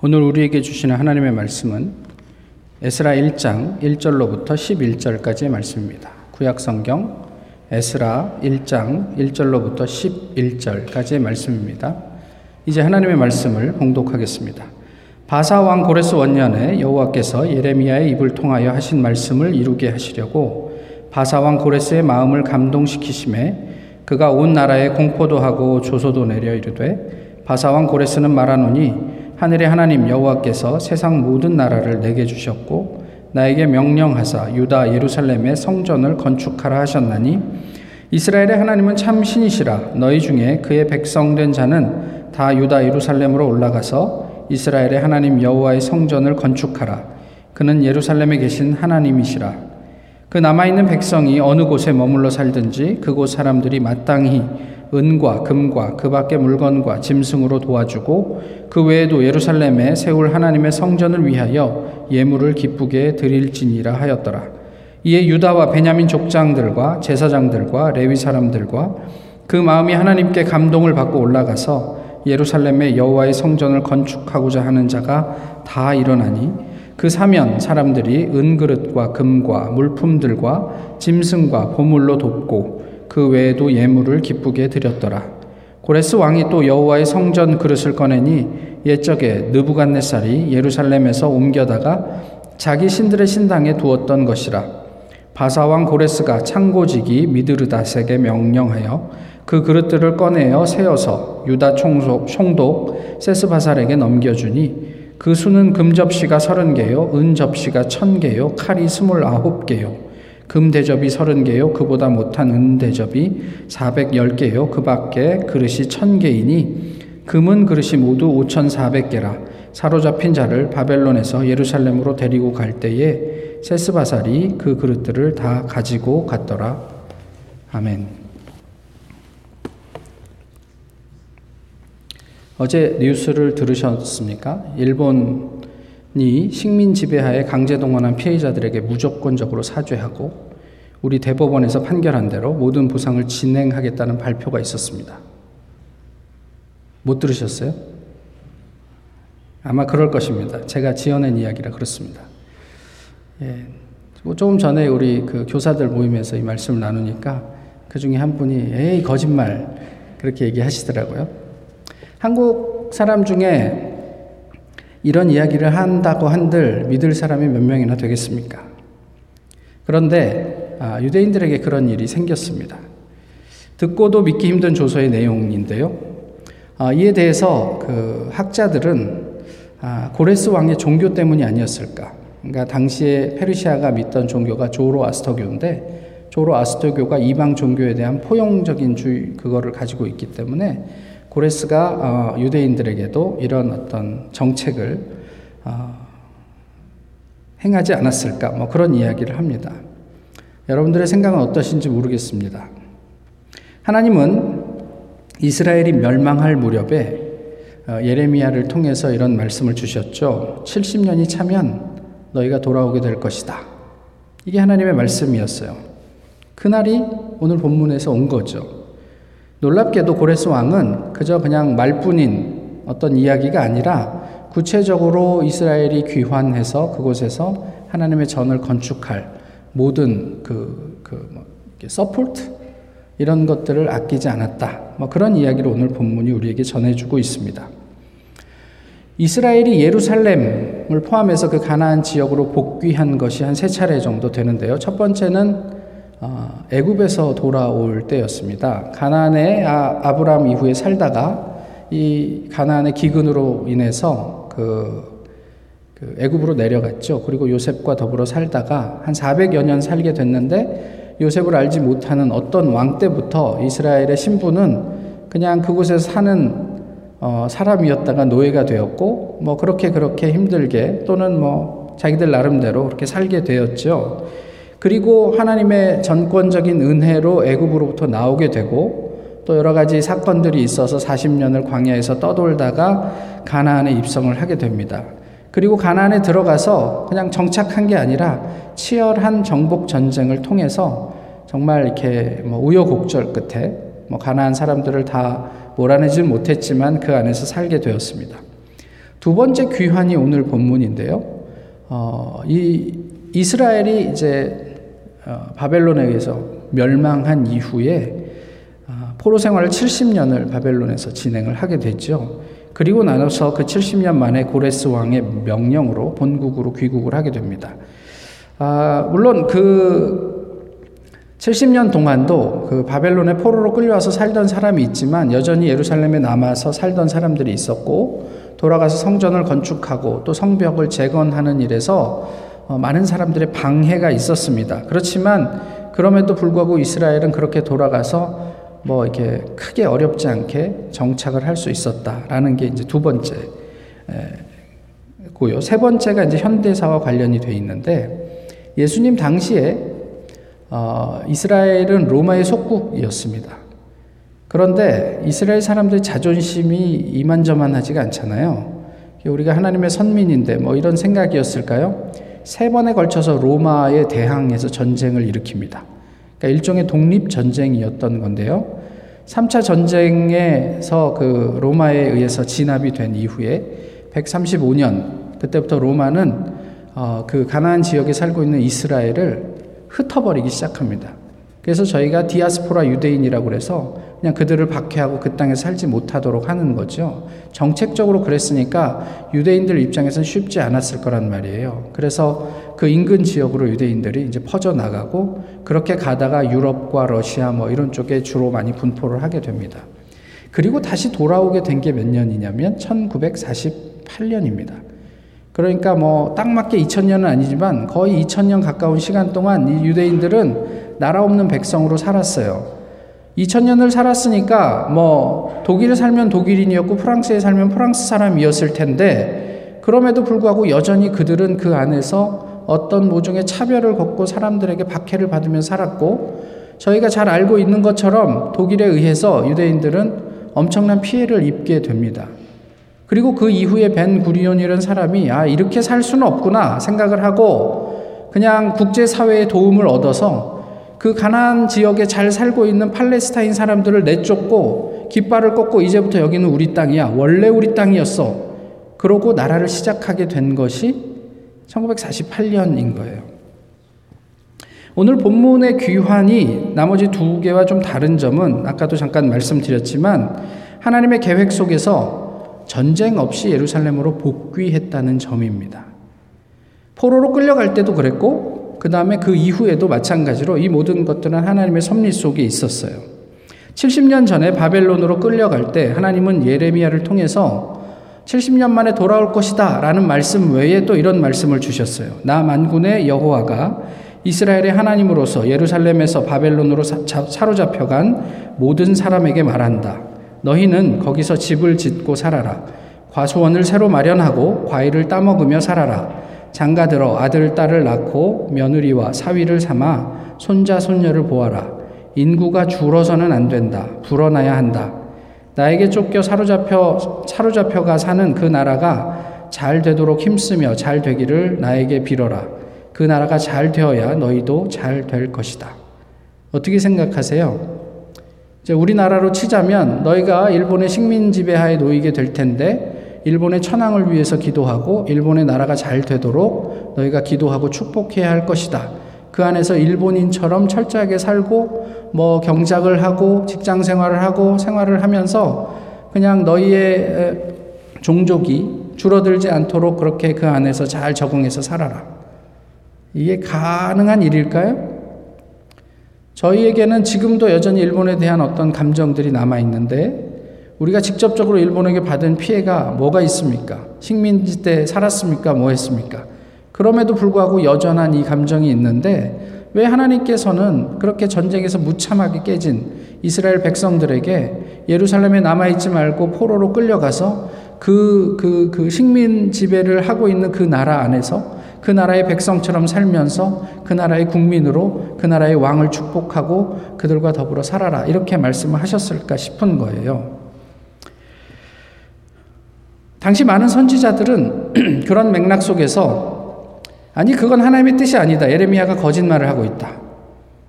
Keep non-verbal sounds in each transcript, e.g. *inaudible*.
오늘 우리에게 주시는 하나님의 말씀은 에스라 1장 1절로부터 11절까지의 말씀입니다. 구약 성경 에스라 1장 1절로부터 11절까지의 말씀입니다. 이제 하나님의 말씀을 봉독하겠습니다. 바사 왕 고레스 원년에 여호와께서 예레미야의 입을 통하여 하신 말씀을 이루게 하시려고 바사 왕 고레스의 마음을 감동시키심에 그가 온 나라에 공포도 하고 조소도 내려 이르되 바사 왕 고레스는 말하노니 하늘의 하나님 여호와께서 세상 모든 나라를 내게 주셨고 나에게 명령하사 유다 예루살렘의 성전을 건축하라 하셨나니 이스라엘의 하나님은 참 신이시라. 너희 중에 그의 백성된 자는 다 유다 예루살렘으로 올라가서 이스라엘의 하나님 여호와의 성전을 건축하라. 그는 예루살렘에 계신 하나님이시라. 그 남아 있는 백성이 어느 곳에 머물러 살든지 그곳 사람들이 마땅히 은과 금과 그 밖의 물건과 짐승으로 도와주고 그 외에도 예루살렘에 세울 하나님의 성전을 위하여 예물을 기쁘게 드릴지니라 하였더라. 이에 유다와 베냐민 족장들과 제사장들과 레위 사람들과 그 마음이 하나님께 감동을 받고 올라가서 예루살렘의 여호와의 성전을 건축하고자 하는 자가 다 일어나니 그 사면 사람들이 은그릇과 금과 물품들과 짐승과 보물로 돕고 그 외에도 예물을 기쁘게 드렸더라. 고레스 왕이 또 여호와의 성전 그릇을 꺼내니 옛적에 느부갓네살이 예루살렘에서 옮겨다가 자기 신들의 신당에 두었던 것이라. 바사왕 고레스가 창고지기 미드르다색에 명령하여 그 그릇들을 꺼내어 세어서 유다 총독, 총독 세스바살에게 넘겨주니 그 수는 금접시가 서른 개요, 은접시가 천 개요, 칼이 스물아홉 개요. 금 대접이 30개요. 그보다 못한 은 대접이 410개요. 그 밖에 그릇이 1000개이니 금은 그릇이 모두 5400개라. 사로잡힌 자를 바벨론에서 예루살렘으로 데리고 갈 때에 세스바살이 그 그릇들을 다 가지고 갔더라. 아멘. 어제 뉴스를 들으셨습니까? 일본 이 식민 지배하에 강제 동원한 피해자들에게 무조건적으로 사죄하고 우리 대법원에서 판결한 대로 모든 보상을 진행하겠다는 발표가 있었습니다. 못 들으셨어요? 아마 그럴 것입니다. 제가 지어낸 이야기라 그렇습니다. 예. 뭐 조금 전에 우리 그 교사들 모임에서 이 말씀을 나누니까 그 중에 한 분이 에이 거짓말 그렇게 얘기하시더라고요. 한국 사람 중에 이런 이야기를 한다고 한들 믿을 사람이 몇 명이나 되겠습니까? 그런데 아, 유대인들에게 그런 일이 생겼습니다. 듣고도 믿기 힘든 조서의 내용인데요. 아, 이에 대해서 그 학자들은 아, 고레스 왕의 종교 때문이 아니었을까. 그러니까 당시에 페르시아가 믿던 종교가 조로아스터교인데 조로아스터교가 이방 종교에 대한 포용적인 주의 그거를 가지고 있기 때문에 고레스가 어, 유대인들에게도 이런 어떤 정책을 어, 행하지 않았을까 뭐 그런 이야기를 합니다. 여러분들의 생각은 어떠신지 모르겠습니다. 하나님은 이스라엘이 멸망할 무렵에 어, 예레미야를 통해서 이런 말씀을 주셨죠. 70년이 차면 너희가 돌아오게 될 것이다. 이게 하나님의 말씀이었어요. 그날이 오늘 본문에서 온 거죠. 놀랍게도 고레스 왕은 그저 그냥 말뿐인 어떤 이야기가 아니라 구체적으로 이스라엘이 귀환해서 그곳에서 하나님의 전을 건축할 모든 그, 그, 뭐, support? 이런 것들을 아끼지 않았다. 뭐 그런 이야기를 오늘 본문이 우리에게 전해주고 있습니다. 이스라엘이 예루살렘을 포함해서 그 가나안 지역으로 복귀한 것이 한 세 차례 정도 되는데요. 첫 번째는 어, 애굽에서 돌아올 때였습니다. 가나안에 아, 브람 이후에 살다가 이 가나안의 기근으로 인해서 그, 그 애굽으로 내려갔죠. 그리고 요셉과 더불어 살다가 한 400여 년 살게 됐는데 요셉을 알지 못하는 어떤 왕 때부터 이스라엘의 신부는 그냥 그곳에서 사는 어, 사람이었다가 노예가 되었고 뭐 그렇게 그렇게 힘들게 또는 뭐 자기들 나름대로 그렇게 살게 되었죠. 그리고 하나님의 전권적인 은혜로 애굽으로부터 나오게 되고 또 여러 가지 사건들이 있어서 40년을 광야에서 떠돌다가 가나안에 입성을 하게 됩니다. 그리고 가나안에 들어가서 그냥 정착한 게 아니라 치열한 정복 전쟁을 통해서 정말 이렇게 뭐 우여곡절 끝에 뭐 가나안 사람들을 다 몰아내지 못했지만 그 안에서 살게 되었습니다. 두 번째 귀환이 오늘 본문인데요. 어, 이 이스라엘이 이제 어, 바벨론에 의해서 멸망한 이후에 어, 포로 생활을 70년을 바벨론에서 진행을 하게 됐죠. 그리고 나눠서 그 70년 만에 고레스 왕의 명령으로 본국으로 귀국을 하게 됩니다. 아, 물론 그 70년 동안도 그 바벨론의 포로로 끌려와서 살던 사람이 있지만 여전히 예루살렘에 남아서 살던 사람들이 있었고 돌아가서 성전을 건축하고 또 성벽을 재건하는 일에서 어, 많은 사람들의 방해가 있었습니다. 그렇지만 그럼에도 불구하고 이스라엘은 그렇게 돌아가서 뭐 이렇게 크게 어렵지 않게 정착을 할 수 있었다라는 게 이제 두 번째 고요. 세 번째가 이제 현대사와 관련이 돼 있는데 예수님 당시에 어, 이스라엘은 로마의 속국이었습니다. 그런데 이스라엘 사람들의 자존심이 이만저만하지가 않잖아요. 우리가 하나님의 선민인데 뭐 이런 생각이었을까요? 세 번에 걸쳐서 로마에 대항해서 전쟁을 일으킵니다. 그러니까 일종의 독립 전쟁이었던 건데요. 3차 전쟁에서 그 로마에 의해서 진압이 된 이후에 135년 그때부터 로마는 어, 그 가나안 지역에 살고 있는 이스라엘을 흩어버리기 시작합니다. 그래서 저희가 디아스포라 유대인이라고 그래서 그냥 그들을 박해하고 그 땅에 살지 못하도록 하는 거죠. 정책적으로 그랬으니까 유대인들 입장에서는 쉽지 않았을 거란 말이에요. 그래서 그 인근 지역으로 유대인들이 이제 퍼져 나가고 그렇게 가다가 유럽과 러시아 뭐 이런 쪽에 주로 많이 분포를 하게 됩니다. 그리고 다시 돌아오게 된 게 몇 년이냐면 1948년입니다. 그러니까 뭐 딱 맞게 2000년은 아니지만 거의 2000년 가까운 시간 동안 이 유대인들은 나라 없는 백성으로 살았어요. 2000년을 살았으니까 뭐 독일에 살면 독일인이었고 프랑스에 살면 프랑스 사람이었을 텐데 그럼에도 불구하고 여전히 그들은 그 안에서 어떤 모종의 차별을 걷고 사람들에게 박해를 받으며 살았고 저희가 잘 알고 있는 것처럼 독일에 의해서 유대인들은 엄청난 피해를 입게 됩니다. 그리고 그 이후에 벤 구리온이라는 사람이 아 이렇게 살 수는 없구나 생각을 하고 그냥 국제 사회의 도움을 얻어서 그 가나안 지역에 잘 살고 있는 팔레스타인 사람들을 내쫓고 깃발을 꺾고 이제부터 여기는 우리 땅이야 원래 우리 땅이었어 그러고 나라를 시작하게 된 것이 1948년인 거예요. 오늘 본문의 귀환이 나머지 두 개와 좀 다른 점은 아까도 잠깐 말씀드렸지만 하나님의 계획 속에서 전쟁 없이 예루살렘으로 복귀했다는 점입니다. 포로로 끌려갈 때도 그랬고, 그 다음에 그 이후에도 마찬가지로 이 모든 것들은 하나님의 섭리 속에 있었어요. 70년 전에 바벨론으로 끌려갈 때 하나님은 예레미야를 통해서 70년 만에 돌아올 것이다 라는 말씀 외에 또 이런 말씀을 주셨어요. 나 만군의 여호와가 이스라엘의 하나님으로서 예루살렘에서 바벨론으로 사로잡혀간 모든 사람에게 말한다. 너희는 거기서 집을 짓고 살아라. 과수원을 새로 마련하고 과일을 따먹으며 살아라. 장가들어 아들, 딸을 낳고 며느리와 사위를 삼아 손자, 손녀를 보아라. 인구가 줄어서는 안 된다. 불어나야 한다. 나에게 쫓겨 사로잡혀, 사로잡혀가 사는 그 나라가 잘 되도록 힘쓰며 잘 되기를 나에게 빌어라. 그 나라가 잘 되어야 너희도 잘 될 것이다. 어떻게 생각하세요? 이제 우리나라로 치자면 너희가 일본의 식민 지배하에 놓이게 될 텐데 일본의 천황을 위해서 기도하고 일본의 나라가 잘 되도록 너희가 기도하고 축복해야 할 것이다. 그 안에서 일본인처럼 철저하게 살고 뭐 경작을 하고 직장 생활을 하고 생활을 하면서 그냥 너희의 종족이 줄어들지 않도록 그렇게 그 안에서 잘 적응해서 살아라. 이게 가능한 일일까요? 저희에게는 지금도 여전히 일본에 대한 어떤 감정들이 남아 있는데 우리가 직접적으로 일본에게 받은 피해가 뭐가 있습니까? 식민지 때 살았습니까? 뭐 했습니까? 그럼에도 불구하고 여전한 이 감정이 있는데 왜 하나님께서는 그렇게 전쟁에서 무참하게 깨진 이스라엘 백성들에게 예루살렘에 남아있지 말고 포로로 끌려가서 그, 그, 그 식민 지배를 하고 있는 그 나라 안에서 그 나라의 백성처럼 살면서 그 나라의 국민으로 그 나라의 왕을 축복하고 그들과 더불어 살아라. 이렇게 말씀을 하셨을까 싶은 거예요. 당시 많은 선지자들은 *clears throat* 그런 맥락 속에서 아니 그건 하나님의 뜻이 아니다. 예레미야가 거짓말을 하고 있다.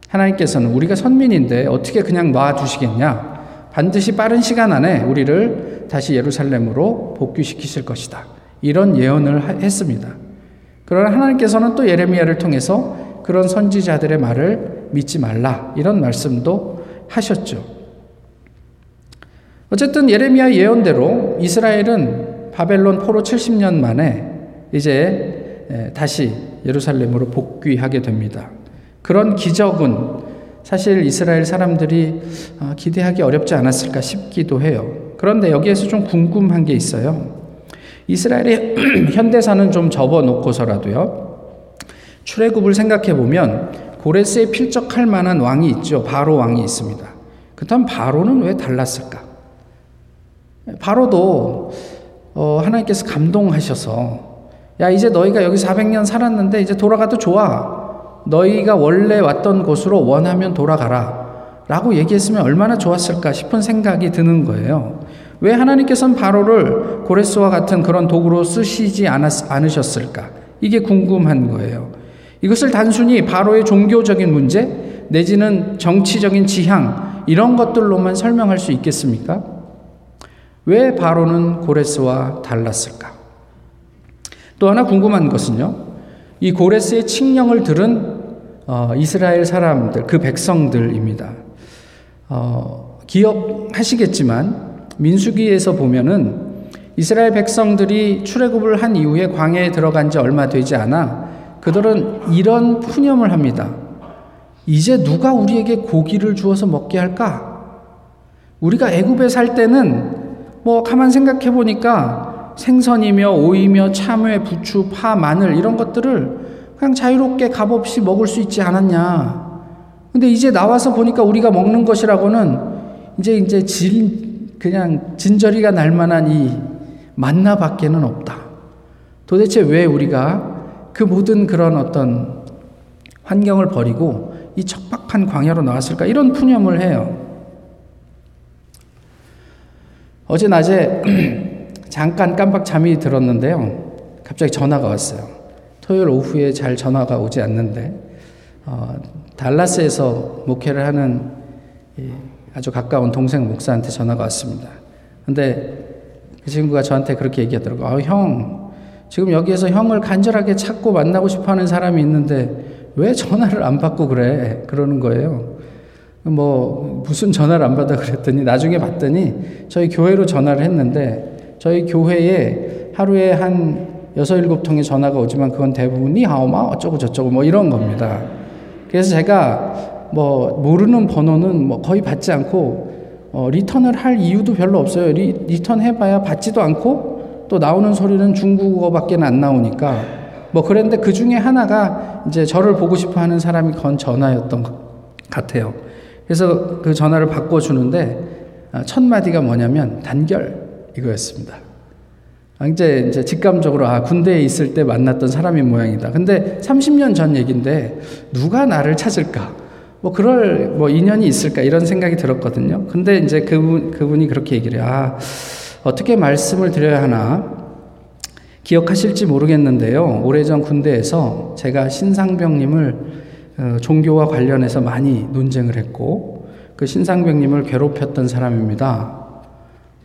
하나님께서는 우리가 선민인데 어떻게 그냥 놔 두시겠냐? 반드시 빠른 시간 안에 우리를 다시 예루살렘으로 복귀시키실 것이다. 이런 예언을 했습니다. 그러나 하나님께서는 또 예레미야를 통해서 그런 선지자들의 말을 믿지 말라 이런 말씀도 하셨죠. 어쨌든 예레미야 예언대로 이스라엘은 바벨론 포로 70년 만에 이제 다시 예루살렘으로 복귀하게 됩니다. 그런 기적은 사실 이스라엘 사람들이 아, 기대하기 어렵지 않았을까 싶기도 해요. 그런데 여기에서 좀 궁금한 게 있어요. 이스라엘의 *clears throat* 현대사는 좀 접어놓고서라도요. 출애굽을 생각해 보면 고레스에 필적할 만한 왕이 있죠. 바로 왕이 있습니다. 그렇다면 바로는 왜 달랐을까? 바로도 어, 하나님께서 감동하셔서 야 이제 너희가 여기 400년 살았는데 이제 돌아가도 좋아. 너희가 원래 왔던 곳으로 원하면 돌아가라. 라고 얘기했으면 얼마나 좋았을까 싶은 생각이 드는 거예요. 왜 하나님께서는 바로를 고레스와 같은 그런 도구로 쓰시지 않았, 않으셨을까? 이게 궁금한 거예요. 이것을 단순히 바로의 종교적인 문제 내지는 정치적인 지향 이런 것들로만 설명할 수 있겠습니까? 왜 바로는 고레스와 달랐을까? 또 하나 궁금한 것은요. 이 고레스의 칙령을 들은 어, 이스라엘 사람들, 그 백성들입니다. 어, 기억하시겠지만 민수기에서 보면은 이스라엘 백성들이 출애굽을 한 이후에 광야에 들어간 지 얼마 되지 않아 그들은 이런 푸념을 합니다. 이제 누가 우리에게 고기를 주어서 먹게 할까? 우리가 애굽에 살 때는 뭐 가만 생각해 보니까 생선이며 오이며 참외, 부추, 파, 마늘 이런 것들을 그냥 자유롭게 값 없이 먹을 수 있지 않았냐. 근데 이제 나와서 보니까 우리가 먹는 것이라고는 이제 이제 진, 그냥 진저리가 날 만한 이 만나밖에는 없다. 도대체 왜 우리가 그 모든 그런 어떤 환경을 버리고 이 척박한 광야로 나왔을까? 이런 푸념을 해요. 어제 낮에 *clears throat* 잠깐 깜빡 잠이 들었는데요. 갑자기 전화가 왔어요. 토요일 오후에 잘 전화가 오지 않는데 어, 달라스에서 목회를 하는 아주 가까운 동생 목사한테 전화가 왔습니다. 근데 그 친구가 저한테 그렇게 얘기하더라고요. 아, 형, 지금 여기에서 형을 간절하게 찾고 만나고 싶어 하는 사람이 있는데 왜 전화를 안 받고 그래? 그러는 거예요. 뭐, 무슨 전화를 안 받아 그랬더니 나중에 봤더니 저희 교회로 전화를 했는데 저희 교회에 하루에 한 여섯 일곱 통의 전화가 오지만 그건 대부분이 号码 어쩌고 저쩌고 뭐 이런 겁니다. 그래서 제가 뭐 모르는 번호는 뭐 거의 받지 않고 어, return을 할 이유도 별로 없어요. 리, return 해봐야 받지도 않고 또 나오는 소리는 중국어밖에 안 나오니까 뭐 그랬는데 그 중에 하나가 이제 저를 보고 싶어 하는 사람이 건 전화였던 것 같아요. 그래서 그 전화를 바꿔주는데 아, 첫 마디가 뭐냐면 단결 이거였습니다. 아, 이제, 이제 직감적으로, 아, 군대에 있을 때 만났던 사람인 모양이다. 근데 30년 전 얘기인데, 누가 나를 찾을까? 뭐, 그럴, 뭐, 인연이 있을까? 이런 생각이 들었거든요. 근데 이제 그분, 그분이 그렇게 얘기를 해요. 아, 어떻게 말씀을 드려야 하나? 기억하실지 모르겠는데요. 오래전 군대에서 제가 신상병님을 어, 종교와 관련해서 많이 논쟁을 했고, 그 신상병님을 괴롭혔던 사람입니다.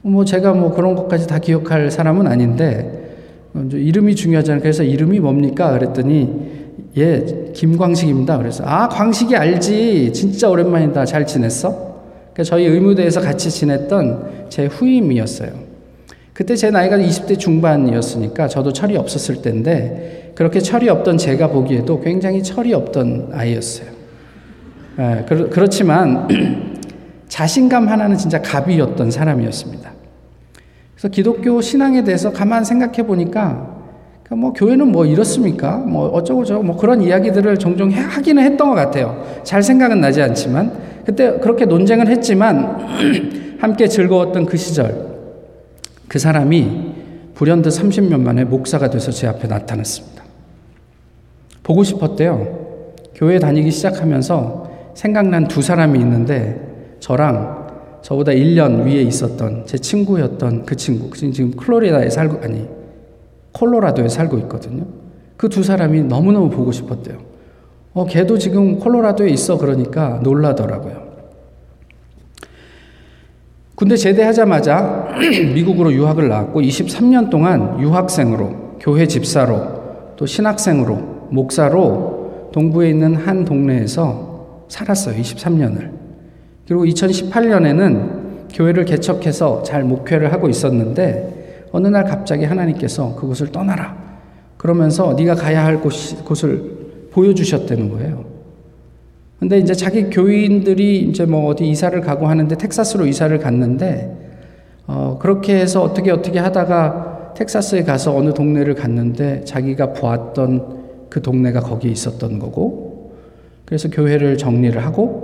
뭐 제가 뭐 그런 것까지 다 기억할 사람은 아닌데 이름이 중요하잖아요. 그래서 이름이 뭡니까? 그랬더니 예, 김광식입니다. 그래서 아, 광식이 알지. 진짜 오랜만이다. 잘 지냈어? 그러니까 저희 의무대에서 같이 지냈던 제 후임이었어요. 그때 제 나이가 20대 중반이었으니까 저도 철이 없었을 때인데 그렇게 철이 없던 제가 보기에도 굉장히 철이 없던 아이였어요. 예, 그렇, 지만 *clears throat* 자신감 하나는 진짜 갑이었던 사람이었습니다. 그래서 기독교 신앙에 대해서 가만 생각해 보니까 그러니까 뭐 교회는 뭐 이렇습니까? 뭐 어쩌고 저쩌고 뭐 그런 이야기들을 종종 하기는 했던 것 같아요. 잘 생각은 나지 않지만 그때 그렇게 논쟁을 했지만 *clears throat* 함께 즐거웠던 그 시절 그 사람이 불현듯 30년 만에 목사가 돼서 제 앞에 나타났습니다. 보고 싶었대요. 교회 다니기 시작하면서 생각난 두 사람이 있는데 저랑 저보다 1년 위에 있었던 제 친구였던 그 친구, 그 지금 클로리다에 살고, 아니, 콜로라도에 살고 있거든요. 그 두 사람이 너무너무 보고 싶었대요. 어, 걔도 지금 콜로라도에 있어. 그러니까 놀라더라고요. 군대 제대하자마자 *clears throat* 미국으로 유학을 나왔고 23년 동안 유학생으로 교회 집사로 또 신학생으로 목사로 동부에 있는 한 동네에서 살았어요. 23년을. 그리고 2018년에는 교회를 개척해서 잘 목회를 하고 있었는데 어느 날 갑자기 하나님께서 그곳을 떠나라. 그러면서 네가 가야 할 곳, 곳을 보여주셨다는 거예요. 근데 이제 자기 교인들이 이제 뭐 어디 이사를 가고 하는데 텍사스로 이사를 갔는데 어 그렇게 해서 어떻게 어떻게 하다가 텍사스에 가서 어느 동네를 갔는데 자기가 보았던 그 동네가 거기에 있었던 거고 그래서 교회를 정리를 하고 어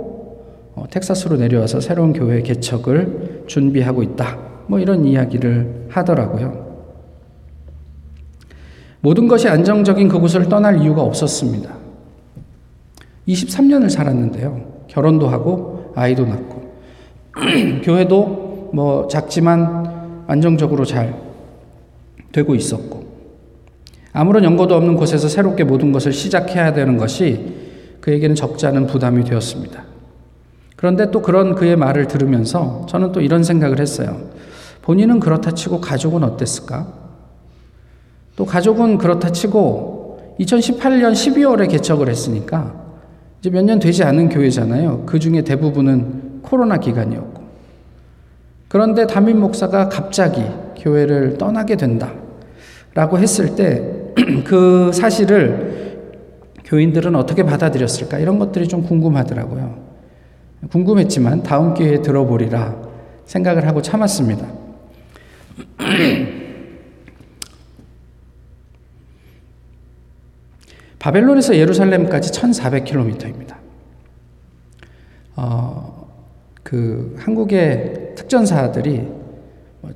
텍사스로 내려와서 새로운 교회 개척을 준비하고 있다. 뭐 이런 이야기를 하더라고요. 모든 것이 안정적인 그곳을 떠날 이유가 없었습니다. 23년을 살았는데요. 결혼도 하고 아이도 낳고 *clears throat* 교회도 뭐 작지만 안정적으로 잘 되고 있었고 아무런 연고도 없는 곳에서 새롭게 모든 것을 시작해야 되는 것이 그에게는 적지 않은 부담이 되었습니다. 그런데 또 그런 그의 말을 들으면서 저는 또 이런 생각을 했어요. 본인은 그렇다 치고 가족은 어땠을까? 또 가족은 그렇다 치고 2018년 12월에 개척을 했으니까 이제 몇 년 되지 않은 교회잖아요. 그 중에 대부분은 코로나 기간이었고. 그런데 담임 목사가 갑자기 교회를 떠나게 된다. 라고 했을 때 *clears throat* 그 사실을 교인들은 어떻게 받아들였을까? 이런 것들이 좀 궁금하더라고요. 궁금했지만 다음 기회에 들어보리라 생각을 하고 참았습니다. *clears throat* 바벨론에서 예루살렘까지 1,400km입니다. 어, 그 한국의 특전사들이 뭐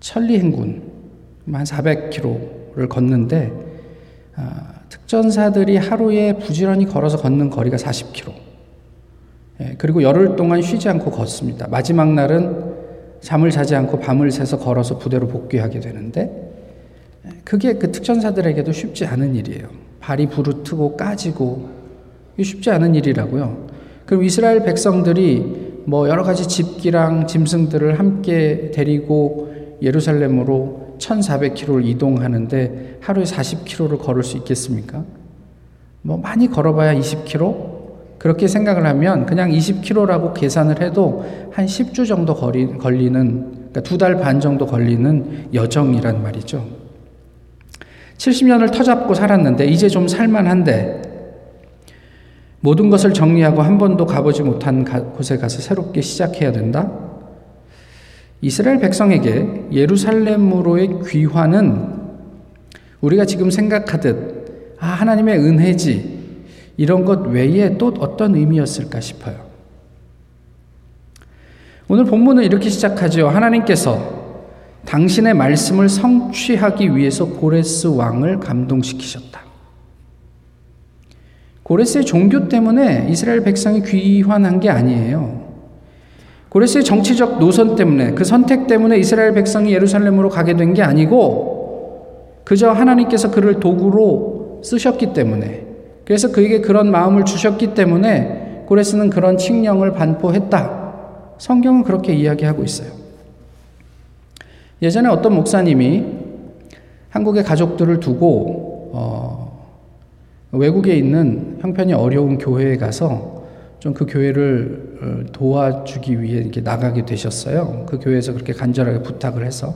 천리행군 한 400km를 걷는데 어, 특전사들이 하루에 부지런히 걸어서 걷는 거리가 40km. 예, 그리고 열흘 동안 쉬지 않고 걷습니다. 마지막 날은 잠을 자지 않고 밤을 새서 걸어서 부대로 복귀하게 되는데 예, 그게 그 특전사들에게도 쉽지 않은 일이에요. 발이 부르트고 까지고 쉽지 않은 일이라고요. 그럼 이스라엘 백성들이 뭐 여러 가지 집기랑 짐승들을 함께 데리고 예루살렘으로 1400km를 이동하는데 하루에 40km를 걸을 수 있겠습니까? 뭐 많이 걸어봐야 20km? 그렇게 생각을 하면 그냥 20km라고 계산을 해도 한 10주 정도 걸리는, 그러니까 두 달 반 정도 걸리는 여정이란 말이죠. 70년을 터잡고 살았는데 이제 좀 살만한데 모든 것을 정리하고 한 번도 가보지 못한 곳에 가서 새롭게 시작해야 된다? 이스라엘 백성에게 예루살렘으로의 귀환은 우리가 지금 생각하듯 아, 하나님의 은혜지 이런 것 외에 또 어떤 의미였을까 싶어요. 오늘 본문은 이렇게 시작하죠. 하나님께서 당신의 말씀을 성취하기 위해서 고레스 왕을 감동시키셨다. 고레스의 종교 때문에 이스라엘 백성이 귀환한 게 아니에요. 고레스의 정치적 노선 때문에 그 선택 때문에 이스라엘 백성이 예루살렘으로 가게 된 게 아니고 그저 하나님께서 그를 도구로 쓰셨기 때문에 그래서 그에게 그런 마음을 주셨기 때문에 고레스는 그런 칙령을 반포했다. 성경은 그렇게 이야기하고 있어요. 예전에 어떤 목사님이 한국의 가족들을 두고 어, 외국에 있는 형편이 어려운 교회에 가서 좀 그 교회를 어, 도와주기 위해 이렇게 나가게 되셨어요. 그 교회에서 그렇게 간절하게 부탁을 해서.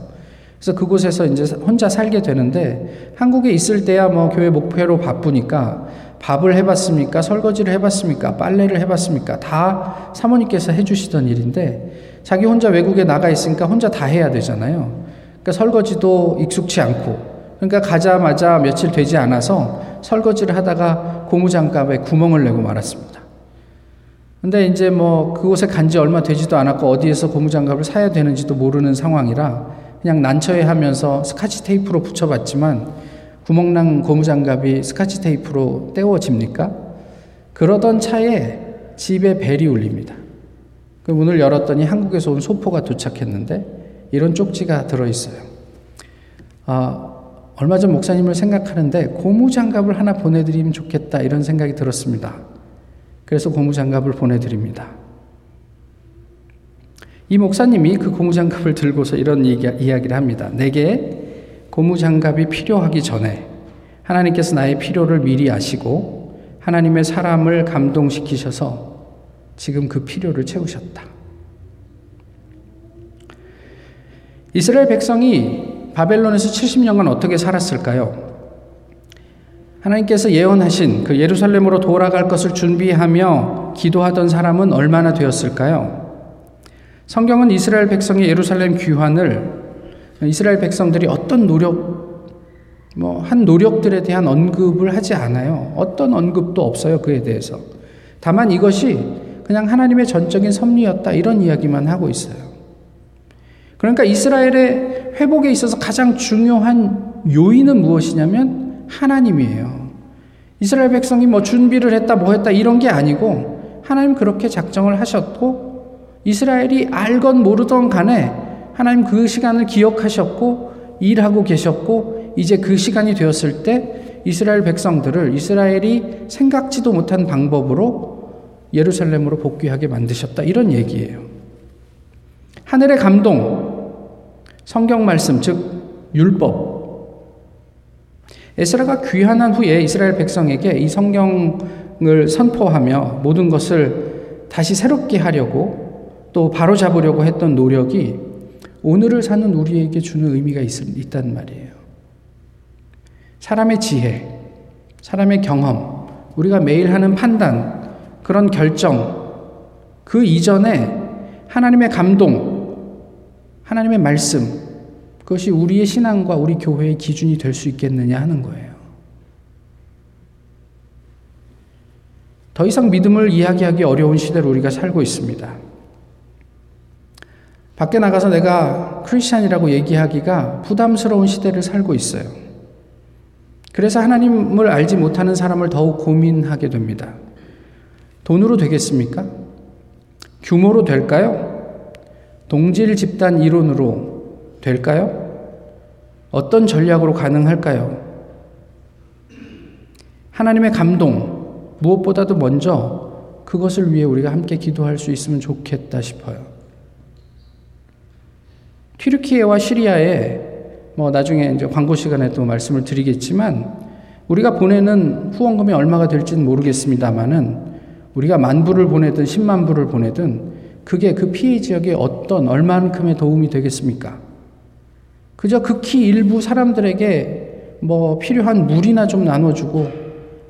그래서 그곳에서 이제 혼자 살게 되는데 한국에 있을 때야 뭐 교회 목표로 바쁘니까 밥을 해봤습니까? 설거지를 해봤습니까? 빨래를 해봤습니까? 다 사모님께서 해주시던 일인데 자기 혼자 외국에 나가 있으니까 혼자 다 해야 되잖아요. 그러니까 설거지도 익숙치 않고 그러니까 가자마자 며칠 되지 않아서 설거지를 하다가 고무장갑에 구멍을 내고 말았습니다. 근데 이제 뭐 그곳에 간 지 얼마 되지도 않았고 어디에서 고무장갑을 사야 되는지도 모르는 상황이라 그냥 난처해 하면서 스카치 테이프로 붙여봤지만 구멍난 고무장갑이 스카치 테이프로 떼워집니까? 그러던 차에 집에 벨이 울립니다. 그 문을 열었더니 한국에서 온 소포가 도착했는데 이런 쪽지가 들어있어요. 아, 얼마 전 목사님을 생각하는데 고무장갑을 하나 보내드리면 좋겠다 이런 생각이 들었습니다. 그래서 고무장갑을 보내드립니다. 이 목사님이 그 고무장갑을 들고서 이런 이야기를 합니다. 내게 고무장갑이 필요하기 전에 하나님께서 나의 필요를 미리 아시고 하나님의 사람을 감동시키셔서 지금 그 필요를 채우셨다. 이스라엘 백성이 바벨론에서 70년간 어떻게 살았을까요? 하나님께서 예언하신 그 예루살렘으로 돌아갈 것을 준비하며 기도하던 사람은 얼마나 되었을까요? 성경은 이스라엘 백성의 예루살렘 귀환을 이스라엘 백성들이 어떤 노력, 뭐, 한 노력들에 대한 언급을 하지 않아요. 어떤 언급도 없어요. 그에 대해서. 다만 이것이 그냥 하나님의 전적인 섭리였다. 이런 이야기만 하고 있어요. 그러니까 이스라엘의 회복에 있어서 가장 중요한 요인은 무엇이냐면 하나님이에요. 이스라엘 백성이 뭐 준비를 했다 뭐 했다 이런 게 아니고 하나님 그렇게 작정을 하셨고 이스라엘이 알건 모르던 간에 하나님 그 시간을 기억하셨고 일하고 계셨고 이제 그 시간이 되었을 때 이스라엘 백성들을 이스라엘이 생각지도 못한 방법으로 예루살렘으로 복귀하게 만드셨다. 이런 얘기예요. 하늘의 감동, 성경 말씀, 즉, 율법, 에스라가 귀환한 후에 이스라엘 백성에게 이 성경을 선포하며 모든 것을 다시 새롭게 하려고 또 바로 잡으려고 했던 노력이 오늘을 사는 우리에게 주는 의미가 있, 있단 말이에요. 사람의 지혜, 사람의 경험, 우리가 매일 하는 판단, 그런 결정, 그 이전에 하나님의 감동, 하나님의 말씀, 그것이 우리의 신앙과 우리 교회의 기준이 될 수 있겠느냐 하는 거예요. 더 이상 믿음을 이야기하기 어려운 시대로 우리가 살고 있습니다. 밖에 나가서 내가 크리스찬이라고 얘기하기가 부담스러운 시대를 살고 있어요. 그래서 하나님을 알지 못하는 사람을 더욱 고민하게 됩니다. 돈으로 되겠습니까? 규모로 될까요? 동질 집단 이론으로 될까요? 어떤 전략으로 가능할까요? 하나님의 감동, 무엇보다도 먼저 그것을 위해 우리가 함께 기도할 수 있으면 좋겠다 싶어요. 튀르키예와 시리아에 뭐 나중에 이제 광고 시간에 또 말씀을 드리겠지만 우리가 보내는 후원금이 얼마가 될지는 모르겠습니다만은 우리가 만 불을 보내든 10만 불을 보내든 그게 그 피해 지역에 어떤 얼만큼의 도움이 되겠습니까? 그저 극히 일부 사람들에게 뭐 필요한 물이나 좀 나눠주고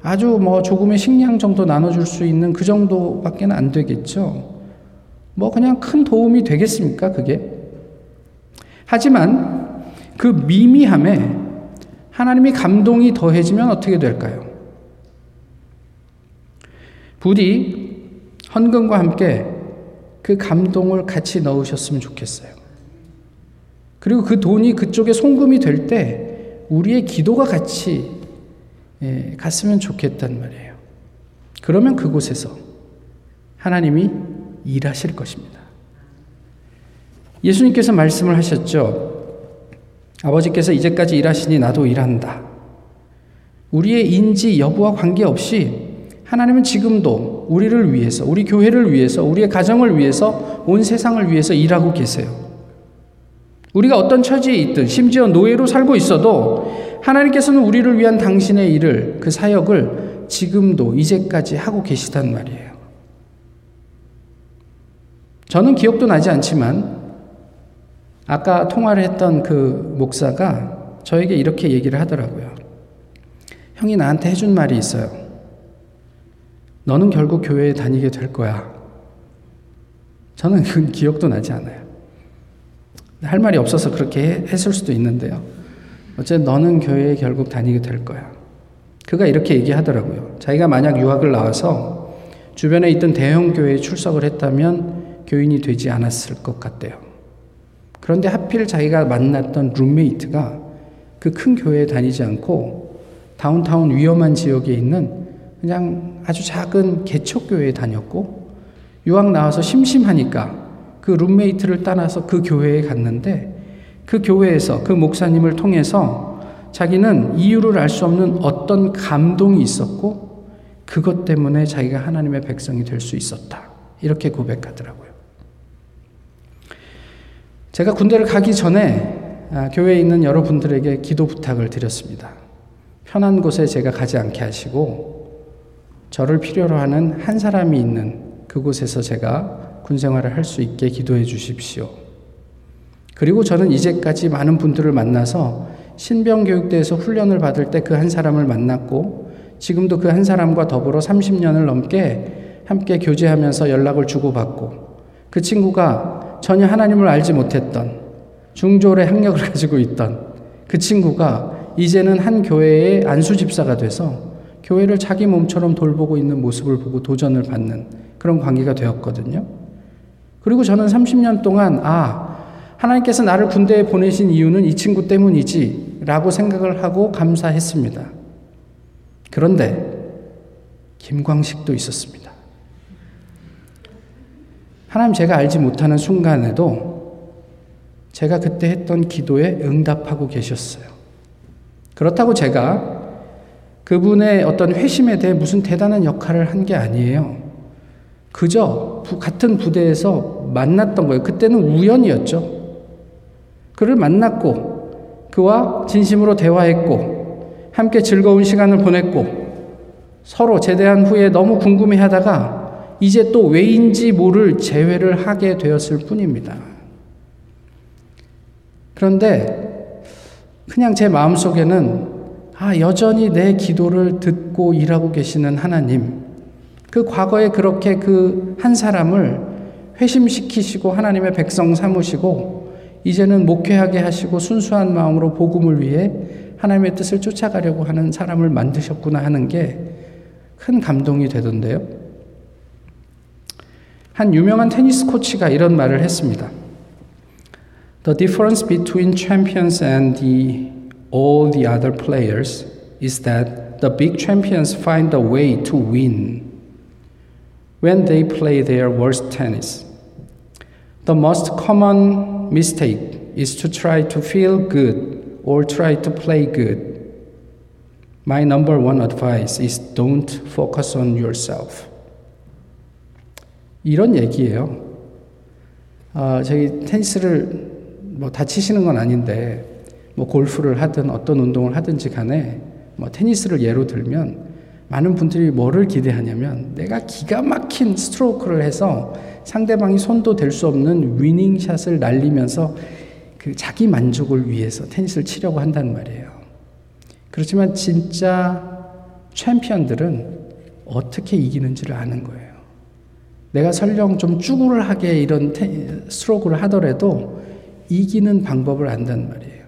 아주 뭐 조금의 식량 정도 나눠줄 수 있는 그 정도밖에 안 되겠죠. 뭐 그냥 큰 도움이 되겠습니까, 그게? 하지만 그 미미함에 하나님이 감동이 더해지면 어떻게 될까요? 부디 헌금과 함께 그 감동을 같이 넣으셨으면 좋겠어요. 그리고 그 돈이 그쪽에 송금이 될 때 우리의 기도가 같이 예, 갔으면 좋겠단 말이에요. 그러면 그곳에서 하나님이 일하실 것입니다. 예수님께서 말씀을 하셨죠. 아버지께서 이제까지 일하시니 나도 일한다. 우리의 인지 여부와 관계없이 하나님은 지금도 우리를 위해서, 우리 교회를 위해서, 우리의 가정을 위해서, 온 세상을 위해서 일하고 계세요. 우리가 어떤 처지에 있든 심지어 노예로 살고 있어도 하나님께서는 우리를 위한 당신의 일을 그 사역을 지금도 이제까지 하고 계시단 말이에요. 저는 기억도 나지 않지만 아까 통화를 했던 그 목사가 저에게 이렇게 얘기를 하더라고요. 형이 나한테 해준 말이 있어요. 너는 결국 교회에 다니게 될 거야. 저는 그 기억도 나지 않아요. 할 말이 없어서 그렇게 했을 수도 있는데요. 어쨌든 너는 교회에 결국 다니게 될 거야. 그가 이렇게 얘기하더라고요. 자기가 만약 유학을 나와서 주변에 있던 대형 교회에 출석을 했다면 교인이 되지 않았을 것 같대요. 그런데 하필 자기가 만났던 룸메이트가 그 큰 교회에 다니지 않고 다운타운 위험한 지역에 있는 그냥 아주 작은 개척교회에 다녔고 유학 나와서 심심하니까 그 룸메이트를 따라서 그 교회에 갔는데 그 교회에서 그 목사님을 통해서 자기는 이유를 알 수 없는 어떤 감동이 있었고 그것 때문에 자기가 하나님의 백성이 될 수 있었다. 이렇게 고백하더라고요. 제가 군대를 가기 전에 아, 교회에 있는 여러분들에게 기도 부탁을 드렸습니다. 편한 곳에 제가 가지 않게 하시고 저를 필요로 하는 한 사람이 있는 그곳에서 제가 군 생활을 할 수 있게 기도해 주십시오. 그리고 저는 이제까지 많은 분들을 만나서 신병교육대에서 훈련을 받을 때 그 한 사람을 만났고 지금도 그 한 사람과 더불어 30년을 넘게 함께 교제하면서 연락을 주고받고 그 친구가 전혀 하나님을 알지 못했던 중졸의 학력을 *laughs* 가지고 있던 그 친구가 이제는 한 교회의 안수 집사가 돼서 교회를 자기 몸처럼 돌보고 있는 모습을 보고 도전을 받는 그런 관계가 되었거든요. 그리고 저는 30년 동안 아 하나님께서 나를 군대에 보내신 이유는 이 친구 때문이지 라고 생각을 하고 감사했습니다. 그런데 김광식도 있었습니다. 하나님 제가 알지 못하는 순간에도 제가 그때 했던 기도에 응답하고 계셨어요. 그렇다고 제가 그분의 어떤 회심에 대해 무슨 대단한 역할을 한 게 아니에요. 그저 같은 부대에서 만났던 거예요. 그때는 우연이었죠. 그를 만났고 그와 진심으로 대화했고 함께 즐거운 시간을 보냈고 서로 제대한 후에 너무 궁금해 하다가 이제 또 왜인지 모를 재회를 하게 되었을 뿐입니다. 그런데 그냥 제 마음속에는 아, 여전히 내 기도를 듣고 일하고 계시는 하나님, 그 과거에 그렇게 그 한 사람을 회심시키시고 하나님의 백성 삼으시고 이제는 목회하게 하시고 순수한 마음으로 복음을 위해 하나님의 뜻을 쫓아가려고 하는 사람을 만드셨구나 하는 게 큰 감동이 되던데요. 한 유명한 테니스 코치가 이런 말을 했습니다. The difference between champions and the all the other players is that the big champions find a way to win when they play their worst tennis. The most common mistake is to try to feel good or try to play good. My number one advice is don't focus on yourself. 이런 얘기예요. 어, 저기 테니스를 뭐 다치시는 건 아닌데 뭐 골프를 하든 어떤 운동을 하든지 간에 뭐 테니스를 예로 들면 많은 분들이 뭐를 기대하냐면 내가 기가 막힌 스트로크를 해서 상대방이 손도 댈 수 없는 위닝 샷을 날리면서 그 자기 만족을 위해서 테니스를 치려고 한다는 말이에요. 그렇지만 진짜 챔피언들은 어떻게 이기는지를 아는 거예요. 내가 설령 좀 쭈글하게 이런 스트로크를 하더라도 이기는 방법을 안다는 말이에요.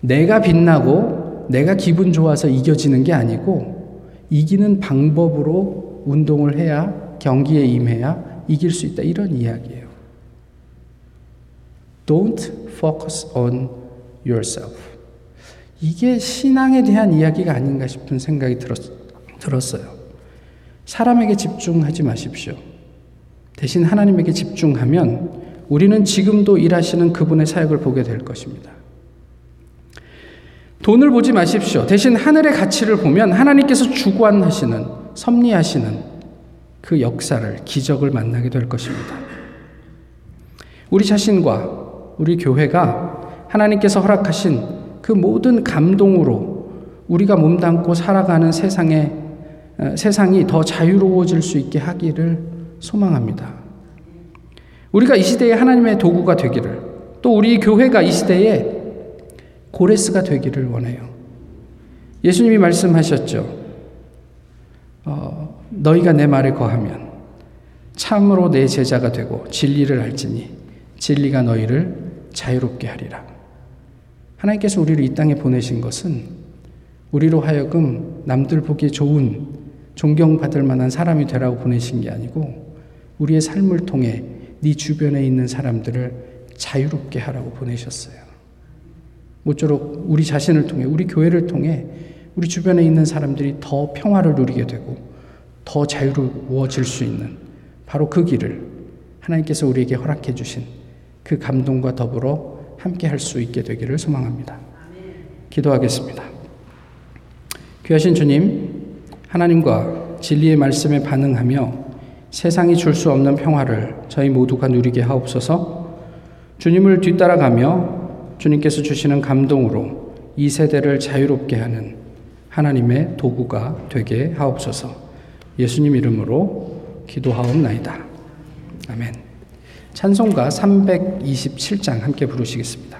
내가 빛나고 내가 기분 좋아서 이겨지는 게 아니고 이기는 방법으로 운동을 해야 경기에 임해야 이길 수 있다. 이런 이야기예요. Don't focus on yourself. 이게 신앙에 대한 이야기가 아닌가 싶은 생각이 들었, 들었어요. 사람에게 집중하지 마십시오. 대신 하나님에게 집중하면 우리는 지금도 일하시는 그분의 사역을 보게 될 것입니다. 돈을 보지 마십시오. 대신 하늘의 가치를 보면 하나님께서 주관하시는, 섭리하시는 그 역사를, 기적을 만나게 될 것입니다. 우리 자신과 우리 교회가 하나님께서 허락하신 그 모든 감동으로 우리가 몸담고 살아가는 세상에 세상이 더 자유로워질 수 있게 하기를 소망합니다. 우리가 이 시대에 하나님의 도구가 되기를 또 우리 교회가 이 시대에 고레스가 되기를 원해요. 예수님이 말씀하셨죠. 어, 너희가 내 말에 거하면 참으로 내 제자가 되고 진리를 알지니 진리가 너희를 자유롭게 하리라. 하나님께서 우리를 이 땅에 보내신 것은 우리로 하여금 남들 보기 좋은 존경받을 만한 사람이 되라고 보내신 게 아니고 우리의 삶을 통해 네 주변에 있는 사람들을 자유롭게 하라고 보내셨어요. 모쪼록 우리 자신을 통해 우리 교회를 통해 우리 주변에 있는 사람들이 더 평화를 누리게 되고 더 자유로워질 수 있는 바로 그 길을 하나님께서 우리에게 허락해 주신 그 감동과 더불어 함께 할 수 있게 되기를 소망합니다. 기도하겠습니다. 귀하신 주님, 하나님과 진리의 말씀에 반응하며 세상이 줄 수 없는 평화를 저희 모두가 누리게 하옵소서 주님을 뒤따라가며 주님께서 주시는 감동으로 이 세대를 자유롭게 하는 하나님의 도구가 되게 하옵소서. 예수님 이름으로 기도하옵나이다. 아멘. 찬송가 327장 함께 부르시겠습니다.